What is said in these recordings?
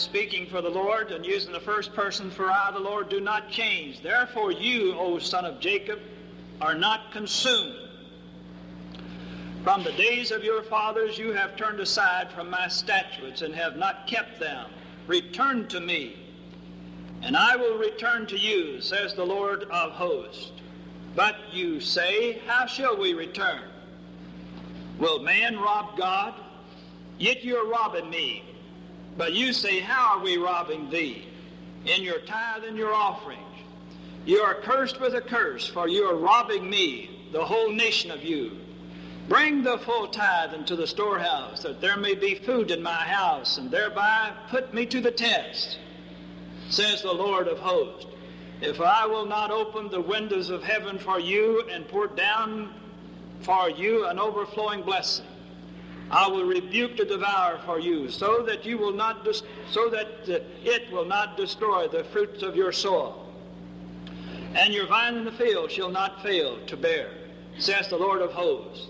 Speaking for the Lord and using the first person, for I, the Lord, do not change. Therefore, you, O son of Jacob, are not consumed. From the days of your fathers you have turned aside from my statutes and have not kept them. Return to me, and I will return to you, says the Lord of hosts. But you say, How shall we return? Will man rob God? Yet you are robbing me. But you say, How are we robbing thee? In your tithe and your offerings. You are cursed with a curse, for you are robbing me, the whole nation of you. Bring the full tithe into the storehouse, that there may be food in my house, and thereby put me to the test, says the Lord of hosts. If I will not open the windows of heaven for you and pour down for you an overflowing blessing, I will rebuke the devourer for you, so that you will not, so that uh, it will not destroy the fruits of your soil, and your vine in the field shall not fail to bear, says the Lord of hosts.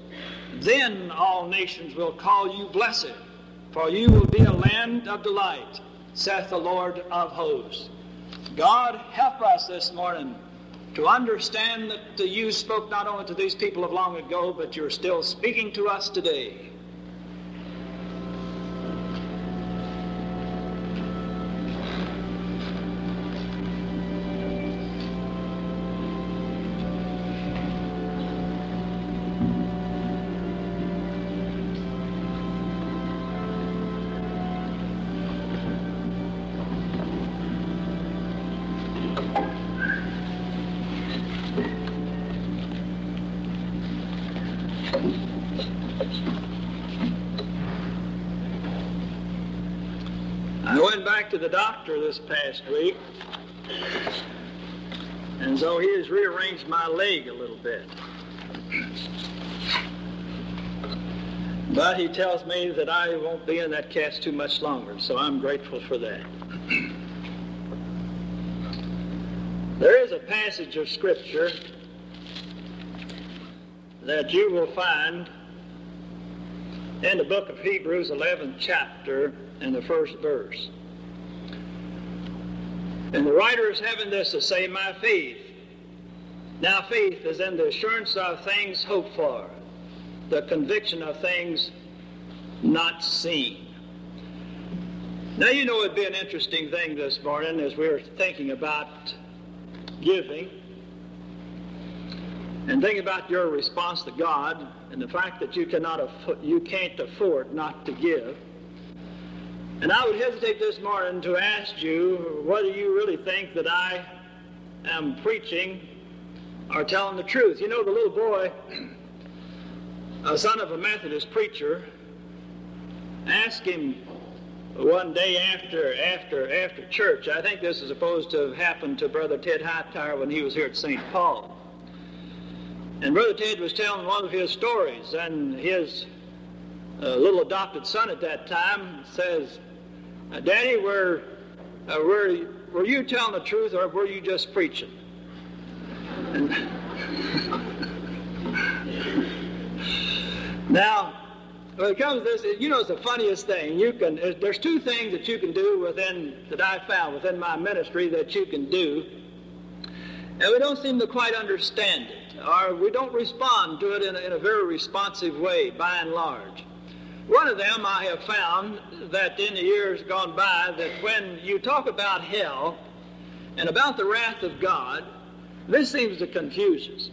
Then all nations will call you blessed, for you will be a land of delight, saith the Lord of hosts. God, help us this morning to understand that you spoke not only to these people of long ago, but you're still speaking to us today. To the doctor this past week, and so he has rearranged my leg a little bit. But he tells me that I won't be in that cast too much longer, so I'm grateful for that. There is a passage of Scripture that you will find in the book of Hebrews, 11th chapter, in the first verse. And the writer is having this to say, My faith. Now, faith is in the assurance of things hoped for, the conviction of things not seen. Now, you know it'd be an interesting thing this morning as we are thinking about giving and thinking about your response to God and the fact that you cannot you can't afford not to give. And I would hesitate this morning to ask you whether you really think that I am preaching or telling the truth. You know, the little boy, a son of a Methodist preacher, asked him one day after after after church. I think this is supposed to have happened to Brother Ted Hightower when he was here at St. Paul. And Brother Ted was telling one of his stories, and his uh, little adopted son at that time says, Daddy, were, uh, were, were you telling the truth or were you just preaching? And now, when it comes to this, you know, it's the funniest thing. You can, there's two things that you can do within, that I found within my ministry that you can do, and we don't seem to quite understand it, or we don't respond to it in a, in a very responsive way, by and large. One of them I have found that in the years gone by, that when you talk about hell and about the wrath of God, this seems to confuse us.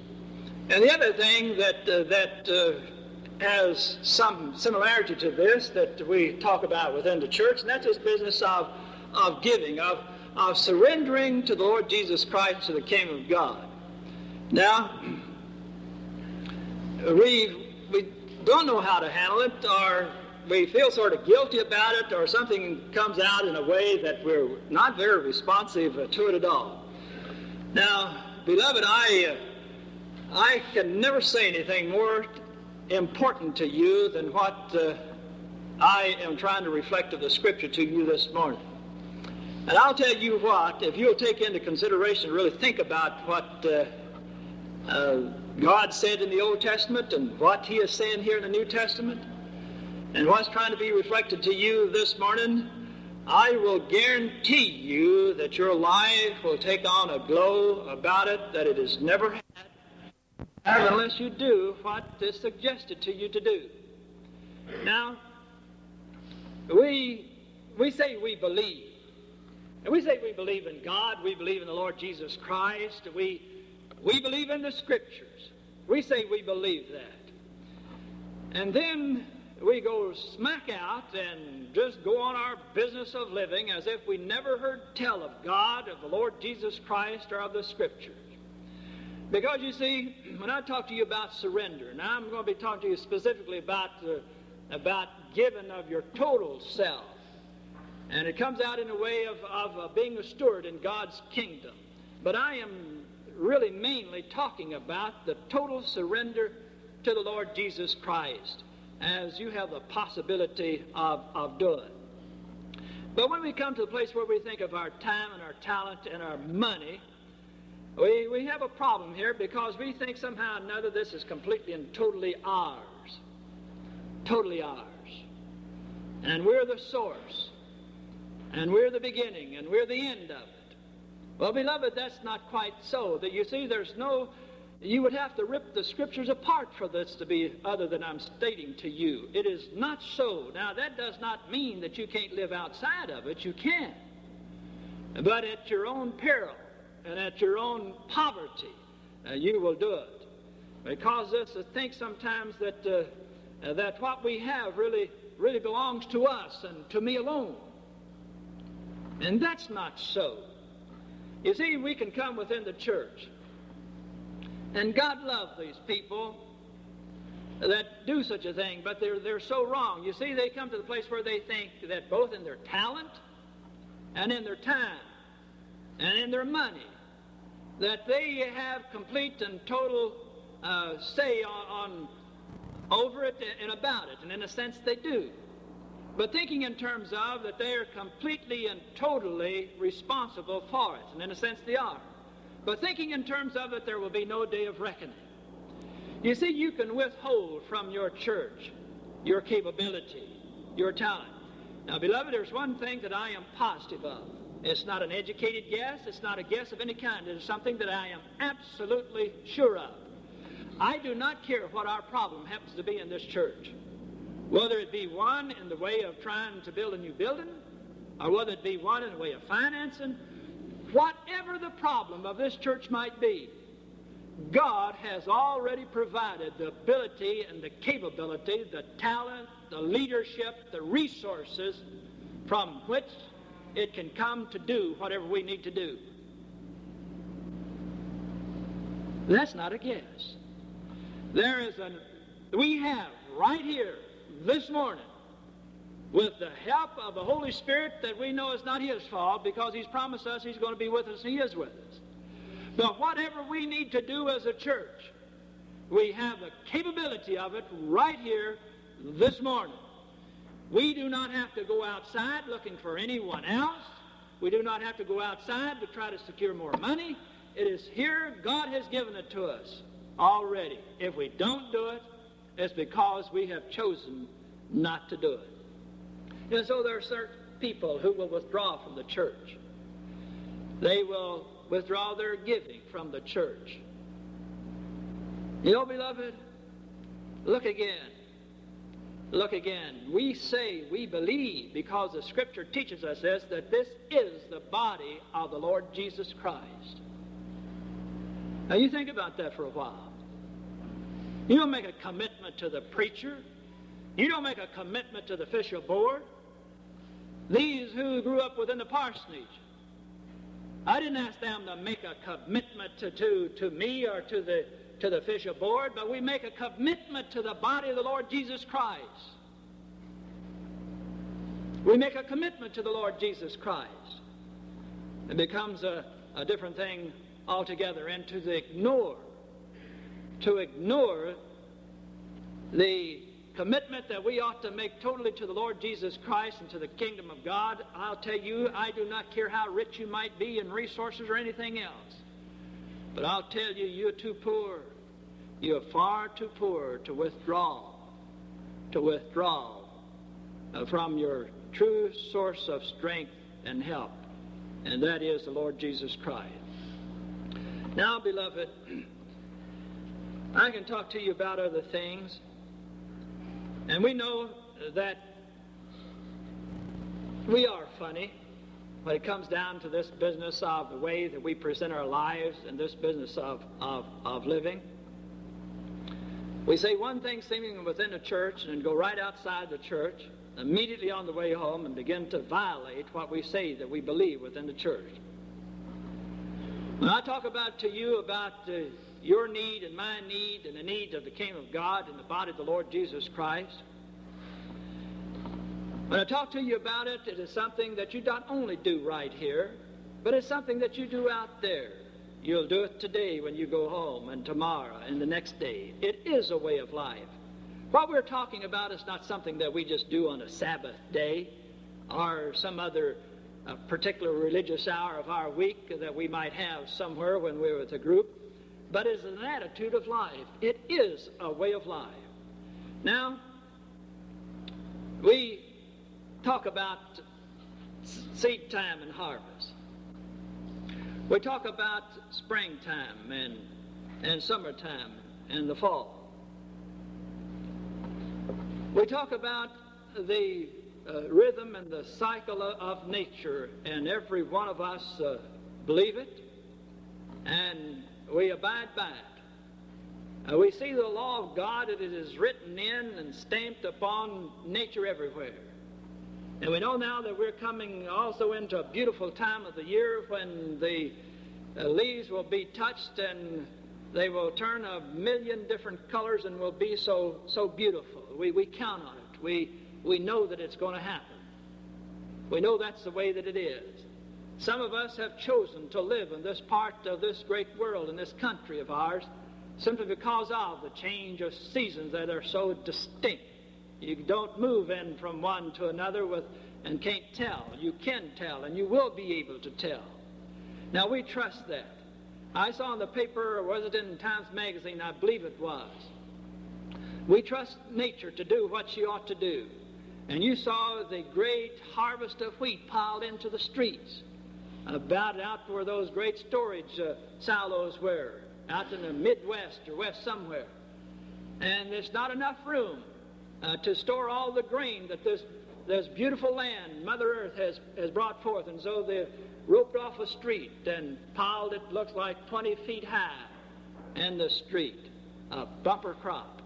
And the other thing that, uh, that uh, has some similarity to this that we talk about within the church, and that's this business of, of giving, of, of surrendering to the Lord Jesus Christ to the kingdom of God. Now, we, we don't know how to handle it, or we feel sort of guilty about it or something comes out in a way that we're not very responsive to it at all. Now, beloved, I, uh, I can never say anything more important to you than what uh, I am trying to reflect of the Scripture to you this morning. And I'll tell you what, if you'll take into consideration, really think about what uh, uh, God said in the Old Testament and what He is saying here in the New Testament, and what's trying to be reflected to you this morning, I will guarantee you that your life will take on a glow about it that it has never had unless you do what is suggested to you to do. Now, we, we say we believe. And we say we believe in God, we believe in the Lord Jesus Christ, we, we believe in the Scriptures. We say we believe that. And then we go smack out and just go on our business of living as if we never heard tell of God, of the Lord Jesus Christ, or of the Scriptures. Because you see, when I talk to you about surrender, now I'm going to be talking to you specifically about, uh, about giving of your total self. And it comes out in a way of, of uh, being a steward in God's kingdom. But I am really mainly talking about the total surrender to the Lord Jesus Christ as you have the possibility of, of doing. But when we come to the place where we think of our time and our talent and our money, we, we have a problem here because we think somehow or another this is completely and totally ours. Totally ours. And we're the source. And we're the beginning. And we're the end of it. Well, beloved, that's not quite so. That you see, there's no, you would have to rip the scriptures apart for this to be other than I'm stating to you. It is not so. Now, that does not mean that you can't live outside of it. You can. But at your own peril and at your own poverty, uh, you will do it. Because us to think sometimes that, uh, uh, that what we have really, really belongs to us and to me alone. And that's not so. You see, we can come within the church. And God loves these people that do such a thing, but they're, they're so wrong. You see, they come to the place where they think that both in their talent and in their time and in their money that they have complete and total uh, say on, on over it and about it, and in a sense they do. But thinking in terms of that they are completely and totally responsible for it, and in a sense they are. But thinking in terms of it, there will be no day of reckoning. You see, you can withhold from your church your capability, your talent. Now, beloved, there's one thing that I am positive of. It's not an educated guess. It's not a guess of any kind. It is something that I am absolutely sure of. I do not care what our problem happens to be in this church. Whether it be one in the way of trying to build a new building, or whether it be one in the way of financing, whatever the problem of this church might be, God has already provided the ability and the capability, the talent, the leadership, the resources from which it can come to do whatever we need to do. That's not a guess. There is a, we have right here this morning, with the help of the Holy Spirit that we know is not His fault because He's promised us He's going to be with us He is with us. But whatever we need to do as a church, we have the capability of it right here this morning. We do not have to go outside looking for anyone else. We do not have to go outside to try to secure more money. It is here. God has given it to us already. If we don't do it, it's because we have chosen not to do it. And so there are certain people who will withdraw from the church. They will withdraw their giving from the church. You know, beloved, look again. Look again. We say we believe because the scripture teaches us this that this is the body of the Lord Jesus Christ. Now you think about that for a while. You don't make a commitment to the preacher. You don't make a commitment to the official board. These who grew up within the parsonage, I didn't ask them to make a commitment to, to, to me or to the to the official board, but we make a commitment to the body of the Lord Jesus Christ. we make a commitment to the Lord Jesus Christ. It becomes a, a different thing altogether. And to ignore, to ignore the commitment that we ought to make totally to the Lord Jesus Christ and to the kingdom of God, I'll tell you, I do not care how rich you might be in resources or anything else. But I'll tell you, you're too poor. You're far too poor to withdraw, to withdraw uh, from your true source of strength and help, and that is the Lord Jesus Christ. Now, beloved, I can talk to you about other things, and we know that we are funny when it comes down to this business of the way that we present our lives and this business of, of, of living. We say one thing seeming within a church and go right outside the church, immediately on the way home, and begin to violate what we say that we believe within the church. When I talk about to you about uh, your need and my need and the needs of the kingdom of God and the body of the Lord Jesus Christ, when I talk to you about it, it is something that you not only do right here, but it's something that you do out there. You'll do it today when you go home, and tomorrow, and the next day. It is a way of life. What we're talking about is not something that we just do on a Sabbath day or some other uh, particular religious hour of our week that we might have somewhere when we're with a group, but it's an attitude of life. It is a way of life. Now, we talk about seed time and harvest. We talk about springtime and, and summertime and the fall. We talk about the uh, rhythm and the cycle of nature, and every one of us uh, believe it, and we abide by it. Uh, we see the law of God that it is written in and stamped upon nature everywhere. And we know now that we're coming also into a beautiful time of the year when the uh, leaves will be touched and they will turn a million different colors and will be so, so beautiful. We, we count on it. We, we know that it's going to happen. We know that's the way that it is. Some of us have chosen to live in this part of this great world, in this country of ours, simply because of the change of seasons that are so distinct. You don't move in from one to another with and can't tell. You can tell, and you will be able to tell. Now we trust that. I saw in the paper, or was it in Times Magazine? I believe it was. We trust nature to do what she ought to do. And you saw the great harvest of wheat piled into the streets, about out where those great storage uh, silos were, out in the Midwest or West somewhere. And there's not enough room uh, to store all the grain that this, this beautiful land, Mother Earth, has, has brought forth. And so they roped off a street and piled it, looks like 20 feet high, in the street, a bumper crop.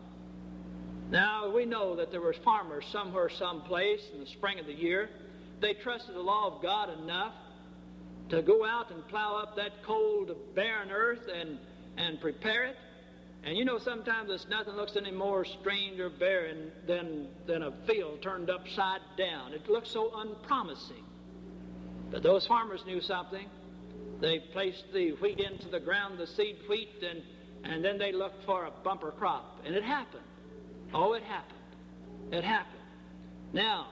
Now, we know that there were farmers somewhere, someplace in the spring of the year. They trusted the law of God enough to go out and plow up that cold, barren earth and, and prepare it and you know, sometimes there's nothing looks any more strange or barren than, than a field turned upside down. It looks so unpromising. But those farmers knew something. They placed the wheat into the ground, the seed wheat, and, and then they looked for a bumper crop. And it happened. Oh, it happened. It happened. Now,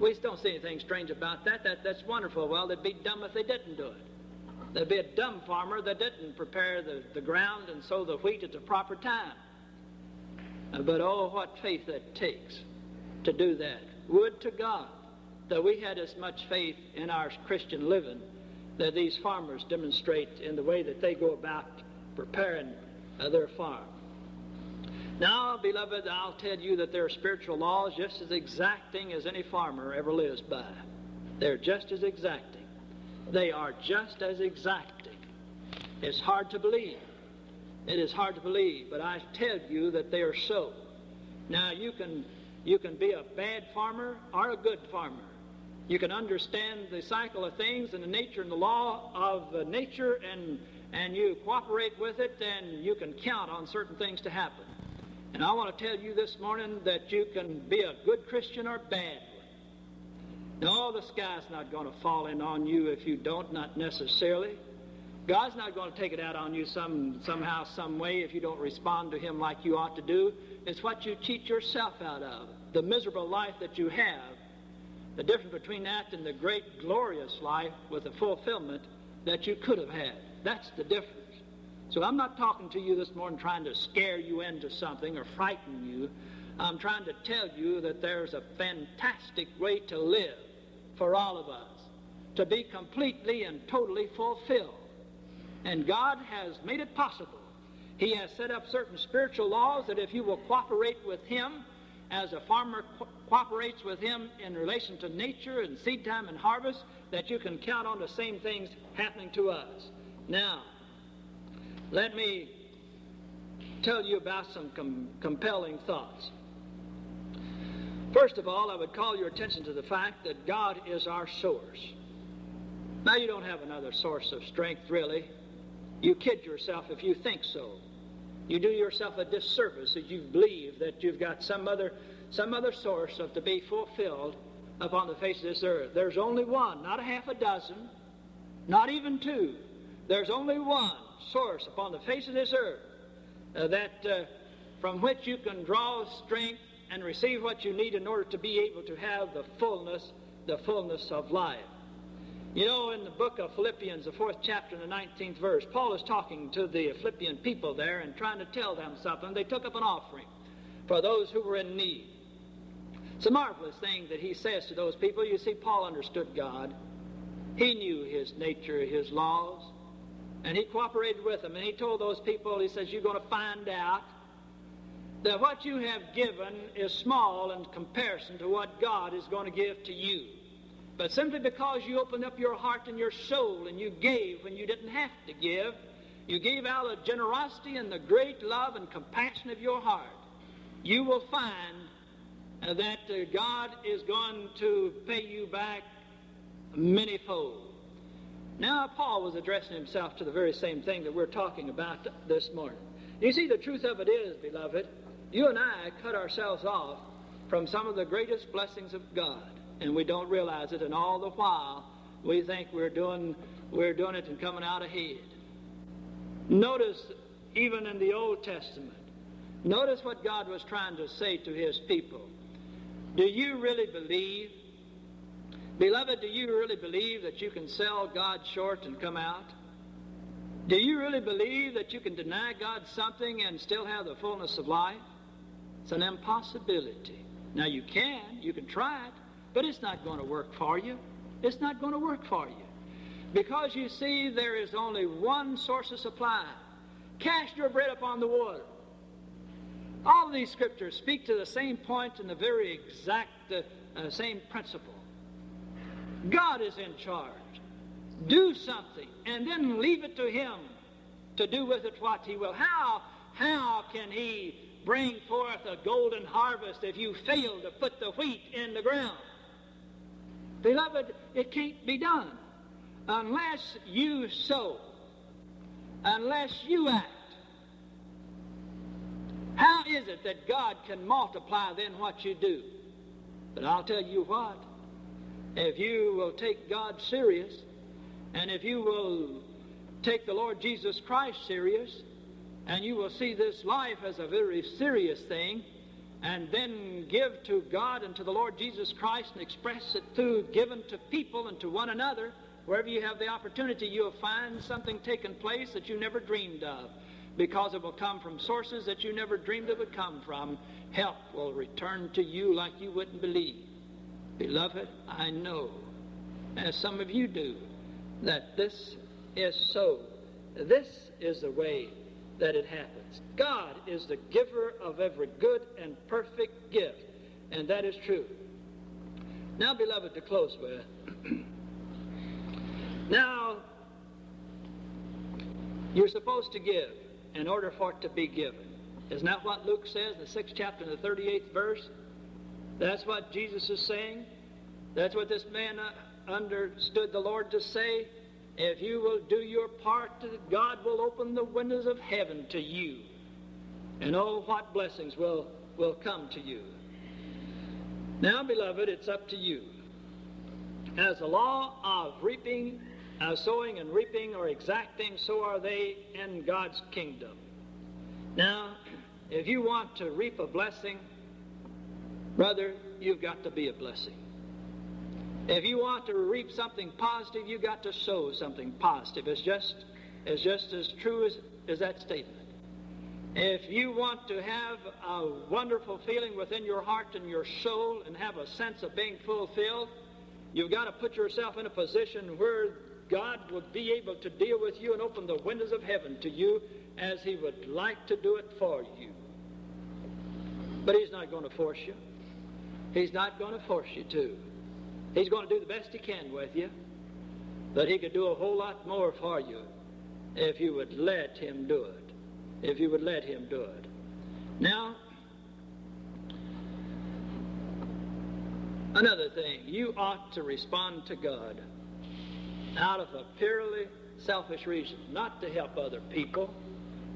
we don't see anything strange about that. that. That's wonderful. Well, they'd be dumb if they didn't do it. There'd be a dumb farmer that didn't prepare the, the ground and sow the wheat at the proper time. Uh, but oh, what faith that takes to do that. Would to God that we had as much faith in our Christian living that these farmers demonstrate in the way that they go about preparing uh, their farm. Now, beloved, I'll tell you that there are spiritual laws just as exacting as any farmer ever lives by. They're just as exacting. They are just as exacting. It's hard to believe. It is hard to believe, but I tell you that they are so. Now you can you can be a bad farmer or a good farmer. You can understand the cycle of things and the nature and the law of nature and and you cooperate with it and you can count on certain things to happen. And I want to tell you this morning that you can be a good Christian or bad No, the sky's not going to fall in on you if you don't, not necessarily. God's not going to take it out on you some, somehow, some way if you don't respond to Him like you ought to do. It's what you cheat yourself out of. The miserable life that you have, the difference between that and the great, glorious life with the fulfillment that you could have had. That's the difference. So I'm not talking to you this morning trying to scare you into something or frighten you. I'm trying to tell you that there's a fantastic way to live for all of us, to be completely and totally fulfilled. And God has made it possible. He has set up certain spiritual laws that if you will cooperate with Him, as a farmer co- cooperates with Him in relation to nature and seed time and harvest, that you can count on the same things happening to us. Now, let me tell you about some com- compelling thoughts. First of all, I would call your attention to the fact that God is our source. Now, you don't have another source of strength, really. You kid yourself if you think so. You do yourself a disservice if you believe that you've got some other, some other source of to be fulfilled upon the face of this earth. There's only one, not a half a dozen, not even two. There's only one source upon the face of this earth uh, that uh, from which you can draw strength and receive what you need in order to be able to have the fullness, the fullness of life. You know, in the book of Philippians, the fourth chapter and the 19th verse, Paul is talking to the Philippian people there and trying to tell them something. They took up an offering for those who were in need. It's a marvelous thing that he says to those people. You see, Paul understood God. He knew his nature, his laws, and he cooperated with them. And he told those people, he says, You're going to find out that what you have given is small in comparison to what God is going to give to you. But simply because you opened up your heart and your soul and you gave when you didn't have to give, you gave out of generosity and the great love and compassion of your heart, you will find that uh, God is going to pay you back manyfold. Now, Paul was addressing himself to the very same thing that we're talking about this morning. You see, the truth of it is, beloved, you and I cut ourselves off from some of the greatest blessings of God and we don't realize it, and all the while we think we're doing we're doing it and coming out ahead. Notice even in the Old Testament, notice what God was trying to say to his people. Do you really believe? Beloved, do you really believe that you can sell God short and come out? Do you really believe that you can deny God something and still have the fullness of life? It's an impossibility. Now you can, you can try it, but it's not going to work for you. It's not going to work for you. Because you see, there is only one source of supply. Cast your bread upon the water. All these scriptures speak to the same point and the very exact uh, uh, same principle. God is in charge. Do something and then leave it to Him to do with it what He will. How, how can He bring forth a golden harvest if you fail to put the wheat in the ground? Beloved, it can't be done unless you sow, unless you act. How is it that God can multiply then what you do? But I'll tell you what, if you will take God serious, and if you will take the Lord Jesus Christ serious, and you will see this life as a very serious thing, and then give to God and to the Lord Jesus Christ and express it through given to people and to one another, wherever you have the opportunity, you'll find something taking place that you never dreamed of because it will come from sources that you never dreamed it would come from. Help will return to you like you wouldn't believe. Beloved, I know, as some of you do, that this is so. This is the way that it happens. God is the giver of every good and perfect gift, and that is true. Now, beloved, to close with, now, you're supposed to give in order for it to be given. Isn't that what Luke says in the sixth chapter and the 38th verse? That's what Jesus is saying. That's what this man uh, understood the Lord to say. If you will do your part, God will open the windows of heaven to you. And oh, what blessings will, will come to you. Now, beloved, it's up to you. As the law of reaping, uh, sowing and reaping or exacting, so are they in God's kingdom. Now, if you want to reap a blessing, brother, you've got to be a blessing. If you want to reap something positive, you've got to sow something positive. It's just, it's just as true as, as that statement. If you want to have a wonderful feeling within your heart and your soul and have a sense of being fulfilled, you've got to put yourself in a position where God would be able to deal with you and open the windows of heaven to you as He would like to do it for you. But He's not going to force you. He's not going to force you to. He's going to do the best He can with you. But He could do a whole lot more for you if you would let Him do it if you would let him do it. Now, another thing, you ought to respond to God out of a purely selfish reason, not to help other people,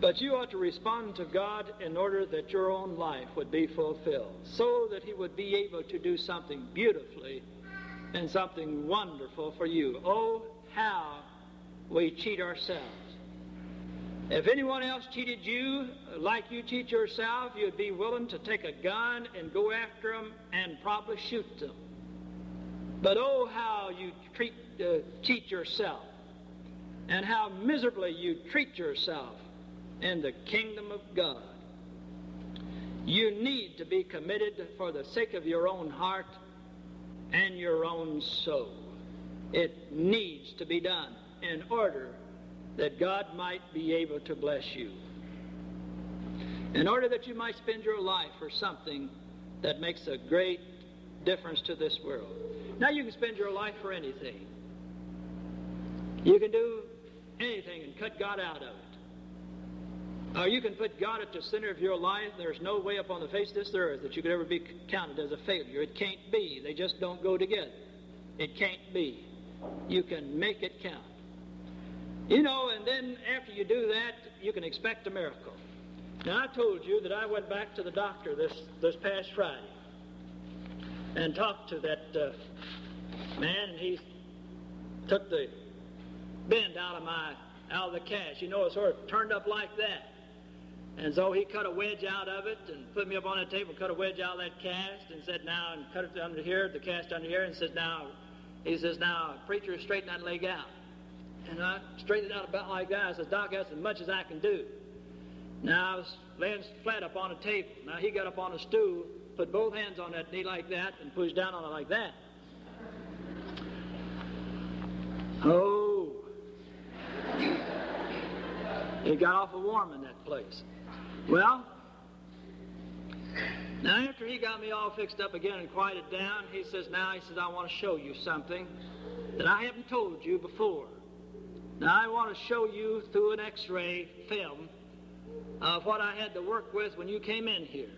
but you ought to respond to God in order that your own life would be fulfilled, so that He would be able to do something beautifully and something wonderful for you. Oh, how we cheat ourselves. If anyone else cheated you like you cheat yourself, you'd be willing to take a gun and go after them and probably shoot them. But oh, how you treat, uh, cheat yourself and how miserably you treat yourself in the kingdom of God. You need to be committed for the sake of your own heart and your own soul. It needs to be done in order that God might be able to bless you. In order that you might spend your life for something that makes a great difference to this world. Now you can spend your life for anything. You can do anything and cut God out of it. Or you can put God at the center of your life. There's no way upon the face of this earth that you could ever be counted as a failure. It can't be. They just don't go together. It can't be. You can make it count. You know, and then after you do that, you can expect a miracle. Now, I told you that I went back to the doctor this, this past Friday and talked to that uh, man, and he took the bend out of my out of the cash. You know, it sort of turned up like that. And so he cut a wedge out of it and put me up on the table, cut a wedge out of that cast, and said, now, and cut it under here, the cast under here, and said, now, he says, now, preacher, straighten that leg out. And I straightened it out about like that. I said, Doc, that's as much as I can do. Now I was laying flat up on a table. Now he got up on a stool, put both hands on that knee like that, and pushed down on it like that. Oh. It got awful warm in that place. Well, now after he got me all fixed up again and quieted down, he says, now, he says, I want to show you something that I haven't told you before. Now, I want to show you through an x ray film of what I had to work with when you came in here.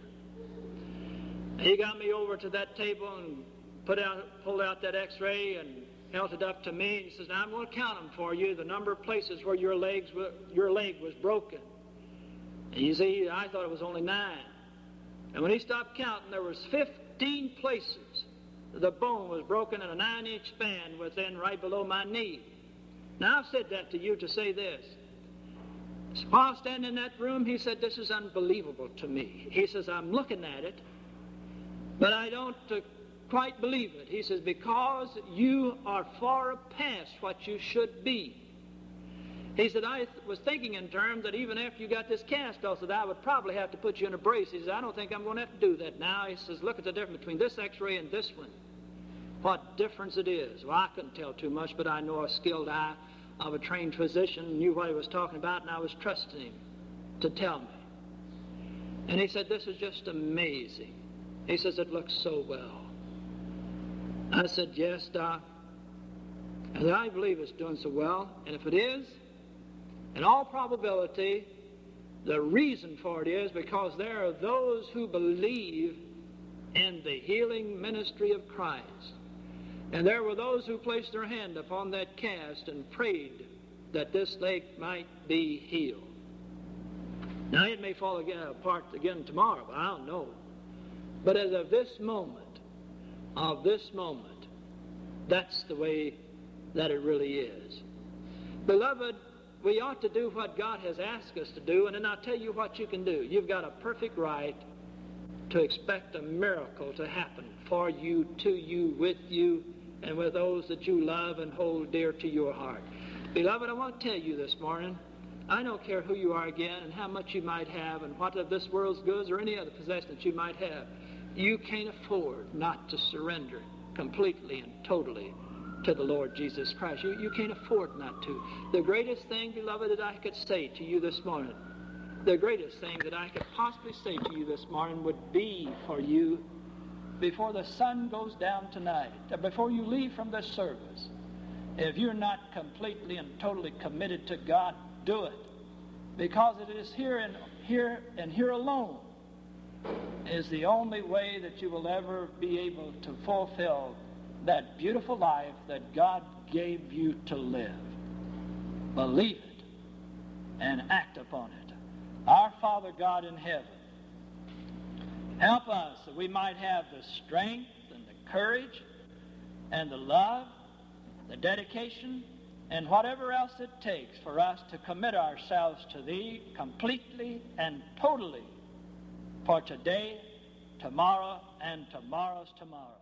He got me over to that table and put out, pulled out that x ray and held it up to me. He says, Now I'm going to count them for you, the number of places where your, legs were, your leg was broken. And you see, I thought it was only nine. And when he stopped counting, there was 15 places the bone was broken in a nine inch span within right below my knee. Now, I've said that to you to say this. Paul standing in that room, he said, This is unbelievable to me. He says, I'm looking at it, but I don't uh, quite believe it. He says, Because you are far past what you should be. He said, I was thinking in terms that even after you got this cast off, that I would probably have to put you in a brace. He says, I don't think I'm going to have to do that now. He says, Look at the difference between this x ray and this one. What difference it is. Well, I couldn't tell too much, but I know a skilled eye of a trained physician, knew what he was talking about, and I was trusting him to tell me. And he said, This is just amazing. He says, It looks so well. I said, Yes, Doc. And I believe it's doing so well. And if it is, in all probability, the reason for it is because there are those who believe in the healing ministry of Christ. And there were those who placed their hand upon that cast and prayed that this leg might be healed. Now, it may fall again, apart again tomorrow, but I don't know. But as of this moment, of this moment, That's the way that it really is. Beloved, we ought to do what God has asked us to do, and then I'll tell you what you can do. You've got a perfect right to expect a miracle to happen for you, to you, with you, and with those that you love and hold dear to your heart. Beloved, I want to tell you this morning, I don't care who you are again and how much you might have and what of this world's goods or any other possessions you might have. You can't afford not to surrender completely and totally to the Lord Jesus Christ. You, you can't afford not to. The greatest thing, beloved, that I could say to you this morning, the greatest thing that I could possibly say to you this morning would be for you before the sun goes down tonight, uh, before you leave from this service. If you're not completely and totally committed to God, do it. Because it is here and here and here alone is the only way that you will ever be able to fulfill that beautiful life that God gave you to live. Believe it and act upon it. Our Father God in heaven, help us that we might have the strength and the courage and the love, the dedication, and whatever else it takes for us to commit ourselves to Thee completely and totally for today, tomorrow, and tomorrow's tomorrow.